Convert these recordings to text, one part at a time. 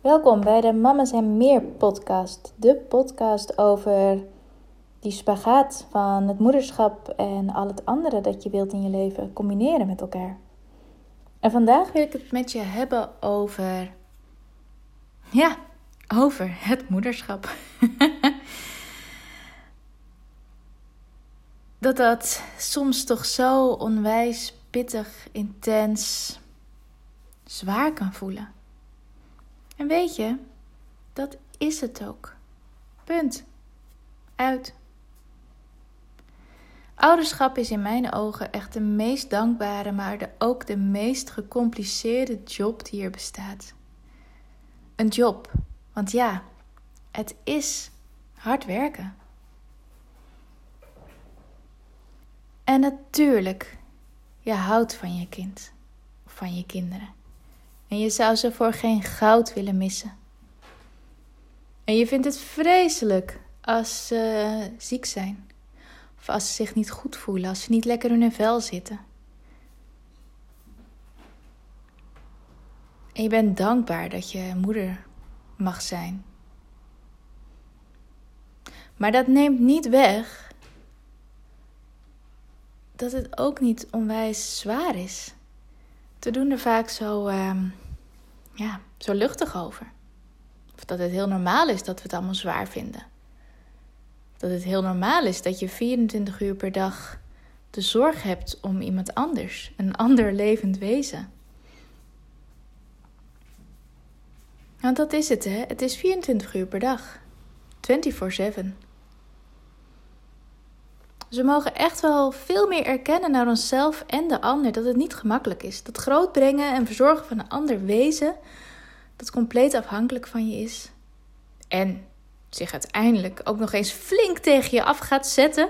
Welkom bij de Mama's en Meer podcast. De podcast over die spagaat van het moederschap en al het andere dat je wilt in je leven combineren met elkaar. En vandaag wil ik het met je hebben over. Ja, over het moederschap. dat dat soms toch zo onwijs pittig, intens, zwaar kan voelen. En weet je, dat is het ook. Punt. Uit. Ouderschap is in mijn ogen echt de meest dankbare, maar de, ook de meest gecompliceerde job die er bestaat. Een job, want ja, het is hard werken. En natuurlijk, je houdt van je kind of van je kinderen. En je zou ze voor geen goud willen missen. En je vindt het vreselijk als ze ziek zijn. Of als ze zich niet goed voelen, als ze niet lekker in hun vel zitten. En je bent dankbaar dat je moeder mag zijn. Maar dat neemt niet weg dat het ook niet onwijs zwaar is. We doen er vaak zo, uh, ja, zo luchtig over. Of dat het heel normaal is dat we het allemaal zwaar vinden. Dat het heel normaal is dat je 24 uur per dag de zorg hebt om iemand anders, een ander levend wezen. Want dat is het, hè? Het is 24 uur per dag. 24/7. Dus we mogen echt wel veel meer erkennen naar onszelf en de ander dat het niet gemakkelijk is. Dat grootbrengen en verzorgen van een ander wezen dat compleet afhankelijk van je is. En zich uiteindelijk ook nog eens flink tegen je af gaat zetten.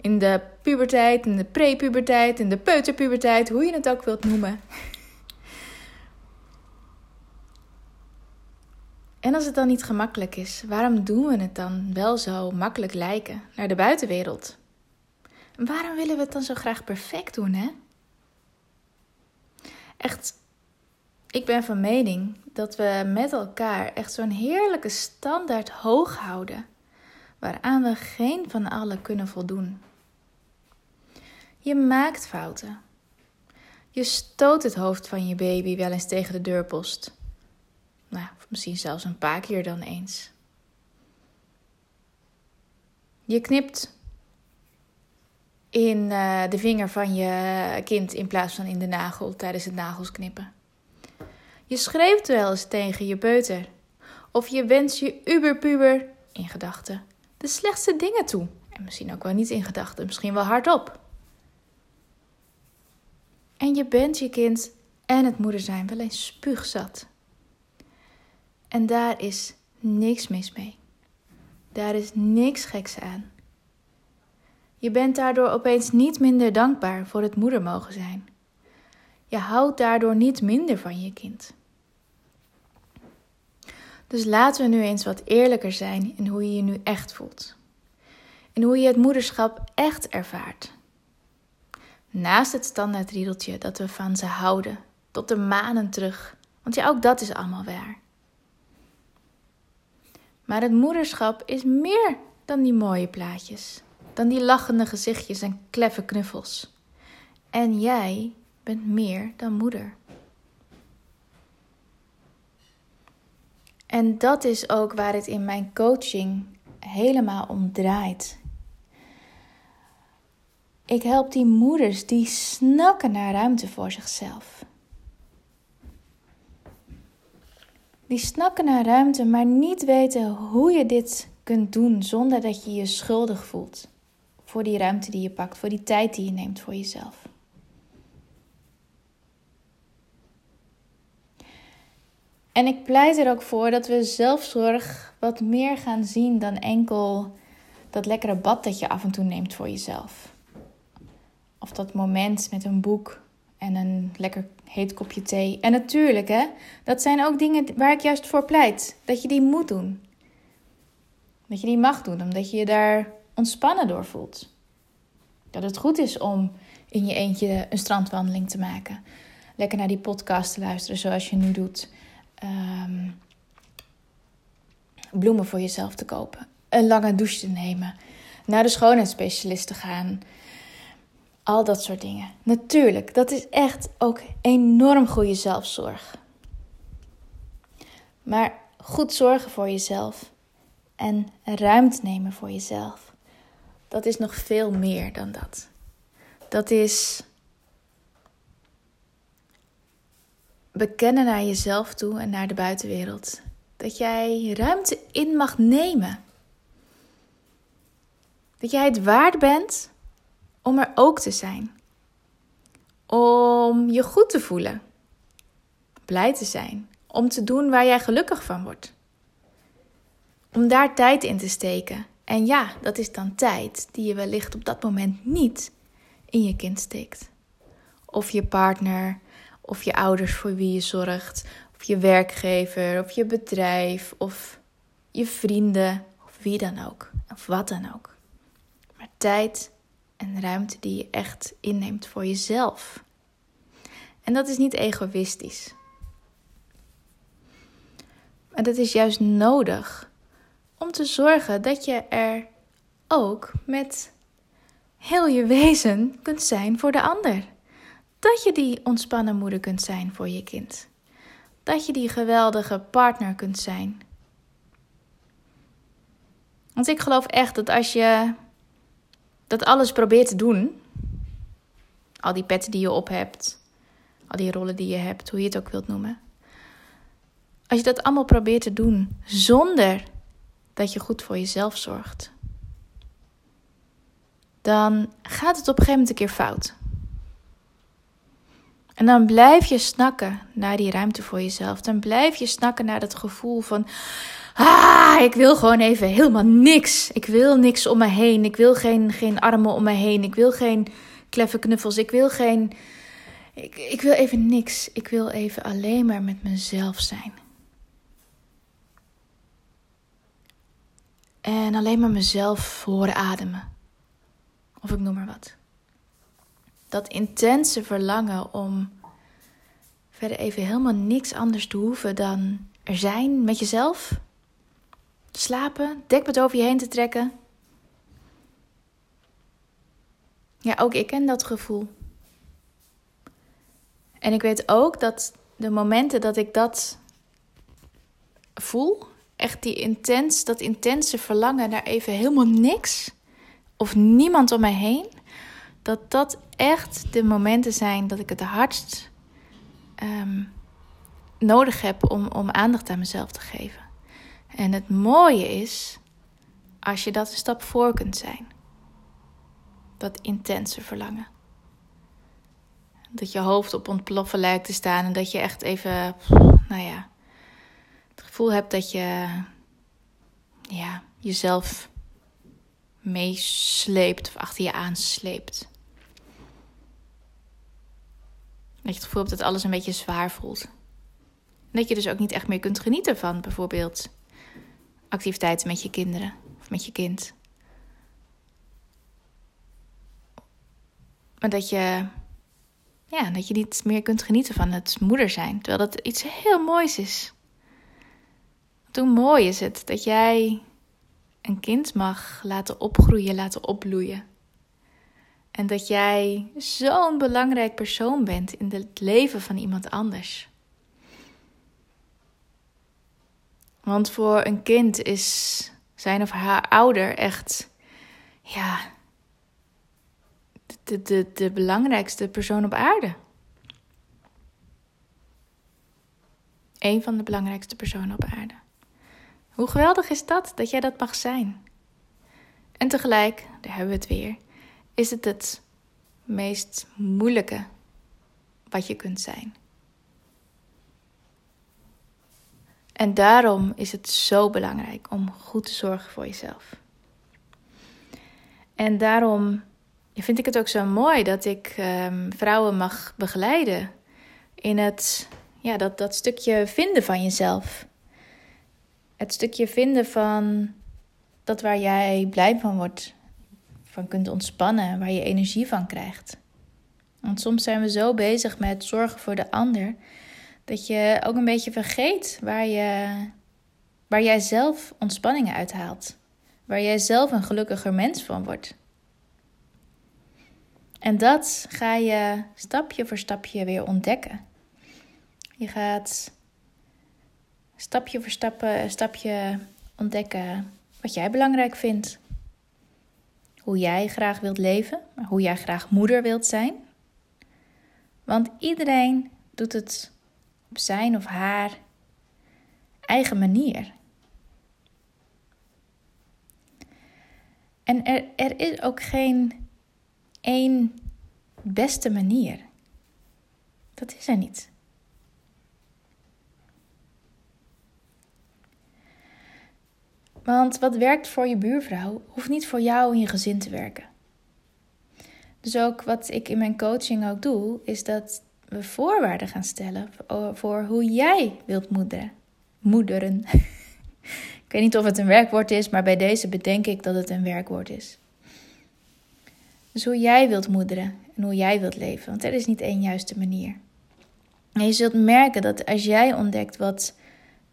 In de puberteit, in de prepuberteit, in de peuterpuberteit, hoe je het ook wilt noemen. En als het dan niet gemakkelijk is, waarom doen we het dan wel zo makkelijk lijken naar de buitenwereld? Waarom willen we het dan zo graag perfect doen, hè? Echt, ik ben van mening dat we met elkaar echt zo'n heerlijke standaard hoog houden, waaraan we geen van allen kunnen voldoen. Je maakt fouten. Je stoot het hoofd van je baby wel eens tegen de deurpost. Nou, misschien zelfs een paar keer dan eens. Je knipt in uh, de vinger van je kind in plaats van in de nagel tijdens het nagels knippen. Je schreeuwt wel eens tegen je peuter. Of je wenst je uberpuber in gedachten de slechtste dingen toe. En misschien ook wel niet in gedachten, misschien wel hardop. En je bent je kind en het moeder zijn wel eens spuugzat. En daar is niks mis mee. Daar is niks geks aan. Je bent daardoor opeens niet minder dankbaar voor het moeder mogen zijn. Je houdt daardoor niet minder van je kind. Dus laten we nu eens wat eerlijker zijn in hoe je je nu echt voelt. En hoe je het moederschap echt ervaart. Naast het standaard riedeltje dat we van ze houden, tot de manen terug. Want ja, ook dat is allemaal waar. Maar het moederschap is meer dan die mooie plaatjes, dan die lachende gezichtjes en kleffe knuffels. En jij bent meer dan moeder. En dat is ook waar het in mijn coaching helemaal om draait. Ik help die moeders die snakken naar ruimte voor zichzelf. Die snakken naar ruimte, maar niet weten hoe je dit kunt doen zonder dat je je schuldig voelt. Voor die ruimte die je pakt, voor die tijd die je neemt voor jezelf. En ik pleit er ook voor dat we zelfzorg wat meer gaan zien dan enkel dat lekkere bad dat je af en toe neemt voor jezelf. Of dat moment met een boek en een lekker heet kopje thee. En natuurlijk, hè, dat zijn ook dingen waar ik juist voor pleit. Dat je die moet doen. Dat je die mag doen, omdat je je daar ontspannen door voelt. Dat het goed is om in je eentje een strandwandeling te maken. Lekker naar die podcast te luisteren zoals je nu doet. Um, bloemen voor jezelf te kopen, een lange douche te nemen, naar de schoonheidsspecialist te gaan. Al dat soort dingen. Natuurlijk, dat is echt ook enorm goede zelfzorg. Maar goed zorgen voor jezelf en ruimte nemen voor jezelf, dat is nog veel meer dan dat. Dat is bekennen naar jezelf toe en naar de buitenwereld. Dat jij ruimte in mag nemen. Dat jij het waard bent om er ook te zijn. Om je goed te voelen. Blij te zijn. Om te doen waar jij gelukkig van wordt. Om daar tijd in te steken. En ja, dat is dan tijd die je wellicht op dat moment niet in je kind steekt. Of je partner, of je ouders voor wie je zorgt, of je werkgever, of je bedrijf, of je vrienden, of wie dan ook, of wat dan ook. Maar tijd en ruimte die je echt inneemt voor jezelf. En dat is niet egoïstisch. Maar dat is juist nodig om te zorgen dat je er ook met heel je wezen kunt zijn voor de ander. Dat je die ontspannen moeder kunt zijn voor je kind. Dat je die geweldige partner kunt zijn. Want ik geloof echt dat als je dat alles probeert te doen, al die petten die je op hebt, al die rollen die je hebt, hoe je het ook wilt noemen. Als je dat allemaal probeert te doen zonder dat je goed voor jezelf zorgt, dan gaat het op een gegeven moment een keer fout. En dan blijf je snakken naar die ruimte voor jezelf. Dan blijf je snakken naar dat gevoel van. Ah, ik wil gewoon even helemaal niks. Ik wil niks om me heen. Ik wil geen, geen armen om me heen. Ik wil geen kleffe knuffels. Ik wil geen. Ik, ik wil even niks. Ik wil even alleen maar met mezelf zijn. En alleen maar mezelf horen ademen. Of ik noem maar wat. Dat intense verlangen om verder even helemaal niks anders te hoeven dan er zijn met jezelf. Slapen, dekbed over je heen te trekken. Ja, ook ik ken dat gevoel. En ik weet ook dat de momenten dat ik dat voel, echt die intens, dat intense verlangen naar even helemaal niks of niemand om mij heen, dat dat echt de momenten zijn dat ik het hardst um, nodig heb om, om aandacht aan mezelf te geven. En het mooie is als je dat een stap voor kunt zijn. Dat intense verlangen. Dat je hoofd op ontploffen lijkt te staan en dat je echt even, nou ja, het gevoel hebt dat je ja, jezelf meesleept of achter je aansleept. Dat je het gevoel hebt dat alles een beetje zwaar voelt. En dat je dus ook niet echt meer kunt genieten van bijvoorbeeld activiteiten met je kinderen of met je kind. Maar dat je, ja, dat je niet meer kunt genieten van het moeder zijn. Terwijl dat iets heel moois is. Hoe mooi is het dat jij een kind mag laten opgroeien, laten opbloeien. En dat jij zo'n belangrijk persoon bent in het leven van iemand anders. Want voor een kind is zijn of haar ouder echt, ja, de, de, de belangrijkste persoon op aarde. Een van de belangrijkste personen op aarde. Hoe geweldig is dat, dat jij dat mag zijn? En tegelijk, daar hebben we het weer is het het meest moeilijke wat je kunt zijn. En daarom is het zo belangrijk om goed te zorgen voor jezelf. En daarom vind ik het ook zo mooi dat ik um, vrouwen mag begeleiden in het, ja, dat, dat stukje vinden van jezelf. Het stukje vinden van dat waar jij blij van wordt, van kunt ontspannen, waar je energie van krijgt. Want soms zijn we zo bezig met zorgen voor de ander, dat je ook een beetje vergeet waar je, Waar jij zelf ontspanning uithaalt. Waar jij zelf een gelukkiger mens van wordt. En dat ga je stapje voor stapje weer ontdekken. Je gaat stapje voor stapje, stapje ontdekken wat jij belangrijk vindt. Hoe jij graag wilt leven, hoe jij graag moeder wilt zijn. Want iedereen doet het op zijn of haar eigen manier. En er, er is ook geen één beste manier. Dat is er niet. Want wat werkt voor je buurvrouw, hoeft niet voor jou in je gezin te werken. Dus ook wat ik in mijn coaching ook doe, is dat we voorwaarden gaan stellen voor hoe jij wilt moederen. Moederen. ik weet niet of het een werkwoord is, maar bij deze bedenk ik dat het een werkwoord is. Dus hoe jij wilt moederen en hoe jij wilt leven, want er is niet één juiste manier. En je zult merken dat als jij ontdekt wat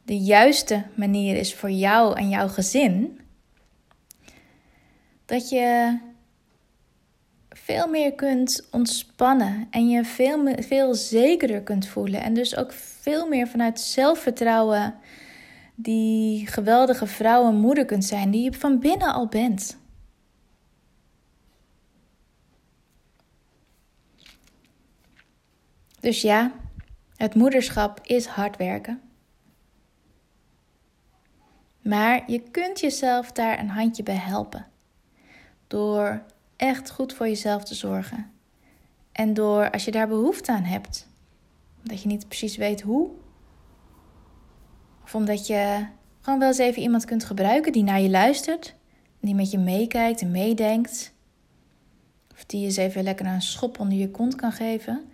de juiste manier is voor jou en jouw gezin, dat je veel meer kunt ontspannen en je veel, veel zekerder kunt voelen. En dus ook veel meer vanuit zelfvertrouwen die geweldige vrouw en moeder kunt zijn, die je van binnen al bent. Dus ja, het moederschap is hard werken. Maar je kunt jezelf daar een handje bij helpen. Door echt goed voor jezelf te zorgen. En door, als je daar behoefte aan hebt, omdat je niet precies weet hoe, of omdat je gewoon wel eens even iemand kunt gebruiken die naar je luistert, die met je meekijkt en meedenkt, of die eens even lekker een schop onder je kont kan geven.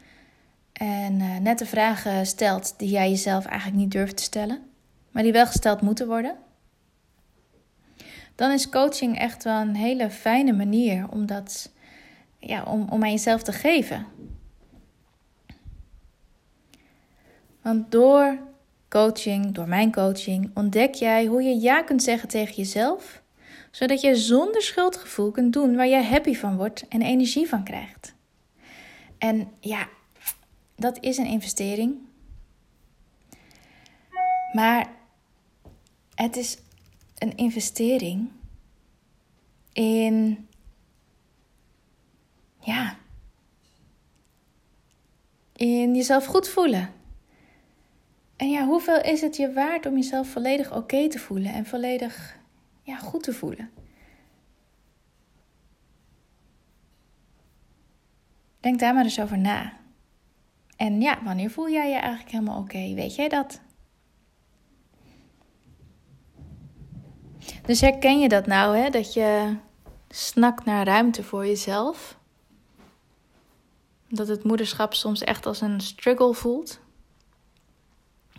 En uh, net de vragen stelt die jij jezelf eigenlijk niet durft te stellen, maar die wel gesteld moeten worden dan is coaching echt wel een hele fijne manier om dat, ja, om, om aan jezelf te geven. Want door coaching, door mijn coaching, ontdek jij hoe je ja kunt zeggen tegen jezelf, zodat je zonder schuldgevoel kunt doen waar jij happy van wordt en energie van krijgt. En ja, dat is een investering. Maar het is een investering in. Ja. In jezelf goed voelen. En ja, hoeveel is het je waard om jezelf volledig oké te voelen en volledig ja, goed te voelen? Denk daar maar eens over na. En ja, wanneer voel jij je eigenlijk helemaal oké? Weet jij dat? Dus herken je dat nou, hè? dat je snakt naar ruimte voor jezelf? Dat het moederschap soms echt als een struggle voelt?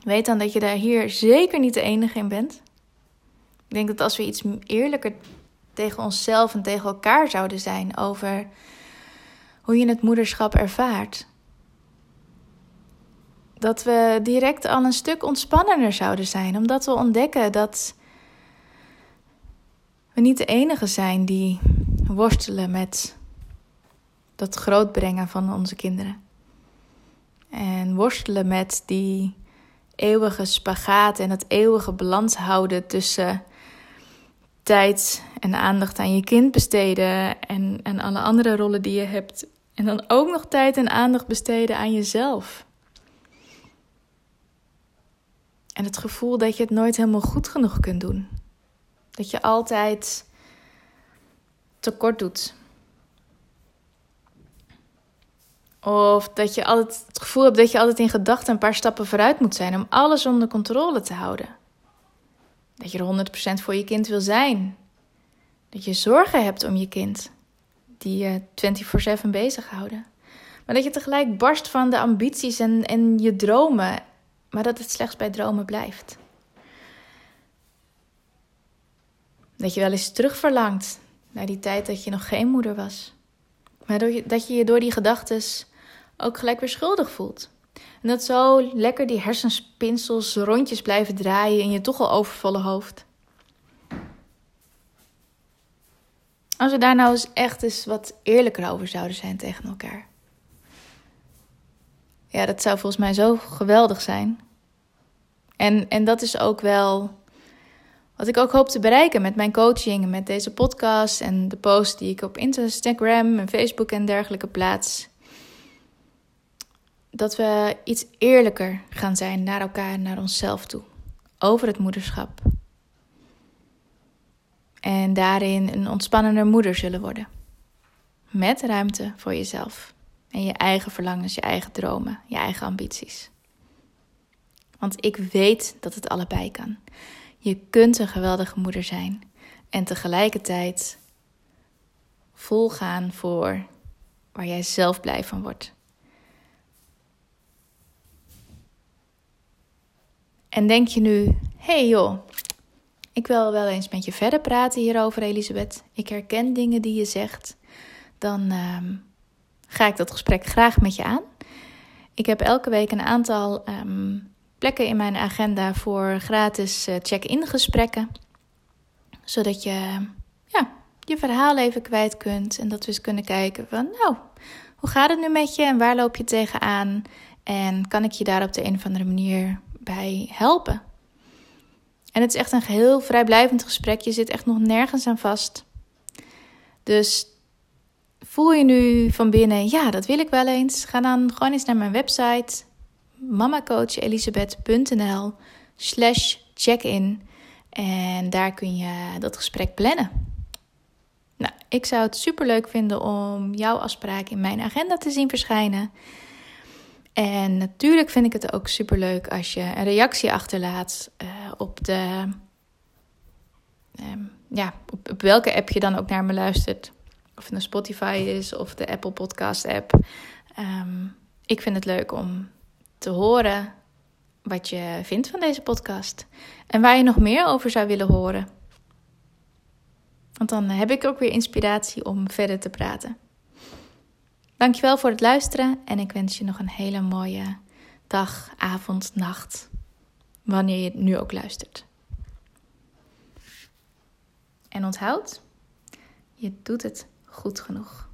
Weet dan dat je daar hier zeker niet de enige in bent. Ik denk dat als we iets eerlijker tegen onszelf en tegen elkaar zouden zijn over hoe je het moederschap ervaart, dat we direct al een stuk ontspannender zouden zijn, omdat we ontdekken dat we niet de enige zijn die worstelen met dat grootbrengen van onze kinderen. En worstelen met die eeuwige spagaat en het eeuwige balans houden tussen tijd en aandacht aan je kind besteden en, en alle andere rollen die je hebt. En dan ook nog tijd en aandacht besteden aan jezelf. En het gevoel dat je het nooit helemaal goed genoeg kunt doen. Dat je altijd tekort doet. Of dat je altijd het gevoel hebt dat je altijd in gedachten een paar stappen vooruit moet zijn om alles onder controle te houden. Dat je er 100% voor je kind wil zijn. Dat je zorgen hebt om je kind, die je 24/7 bezighouden. Maar dat je tegelijk barst van de ambities en, en je dromen, maar dat het slechts bij dromen blijft. Dat je wel eens terugverlangt naar die tijd dat je nog geen moeder was. Maar dat je je door die gedachten ook gelijk weer schuldig voelt. En dat zo lekker die hersenspinsels rondjes blijven draaien in je toch al overvolle hoofd. Als we daar nou eens echt eens wat eerlijker over zouden zijn tegen elkaar. Ja, dat zou volgens mij zo geweldig zijn. En, en dat is ook wel wat ik ook hoop te bereiken met mijn coaching, met deze podcast en de posts die ik op Instagram en Facebook en dergelijke plaats. Dat we iets eerlijker gaan zijn naar elkaar en naar onszelf toe. Over het moederschap. En daarin een ontspannender moeder zullen worden. Met ruimte voor jezelf. En je eigen verlangens, je eigen dromen, je eigen ambities. Want ik weet dat het allebei kan. Je kunt een geweldige moeder zijn en tegelijkertijd volgaan voor waar jij zelf blij van wordt. En denk je nu, hey joh, ik wil wel eens met je verder praten hierover, Elisabeth. Ik herken dingen die je zegt. Dan uh, ga ik dat gesprek graag met je aan. Ik heb elke week een aantal um, plekken in mijn agenda voor gratis uh, check-in gesprekken. Zodat je ja, je verhaal even kwijt kunt. En dat we eens kunnen kijken van, nou, hoe gaat het nu met je en waar loop je tegenaan? En kan ik je daar op de een of andere manier bij helpen? En het is echt een geheel vrijblijvend gesprek. Je zit echt nog nergens aan vast. Dus voel je nu van binnen, ja, dat wil ik wel eens. Ga dan gewoon eens naar mijn website mamacoachelisabeth.nl slash check-in. En daar kun je dat gesprek plannen. Nou, ik zou het super leuk vinden om jouw afspraak in mijn agenda te zien verschijnen. En natuurlijk vind ik het ook super leuk als je een reactie achterlaat uh, op de. Um, ja, op, welke app je dan ook naar me luistert. Of het een Spotify is of de Apple Podcast app. Um, ik vind het leuk om te horen wat je vindt van deze podcast. En waar je nog meer over zou willen horen. Want dan heb ik ook weer inspiratie om verder te praten. Dankjewel voor het luisteren en ik wens je nog een hele mooie dag, avond, nacht. Wanneer je nu ook luistert. En onthoud, je doet het goed genoeg.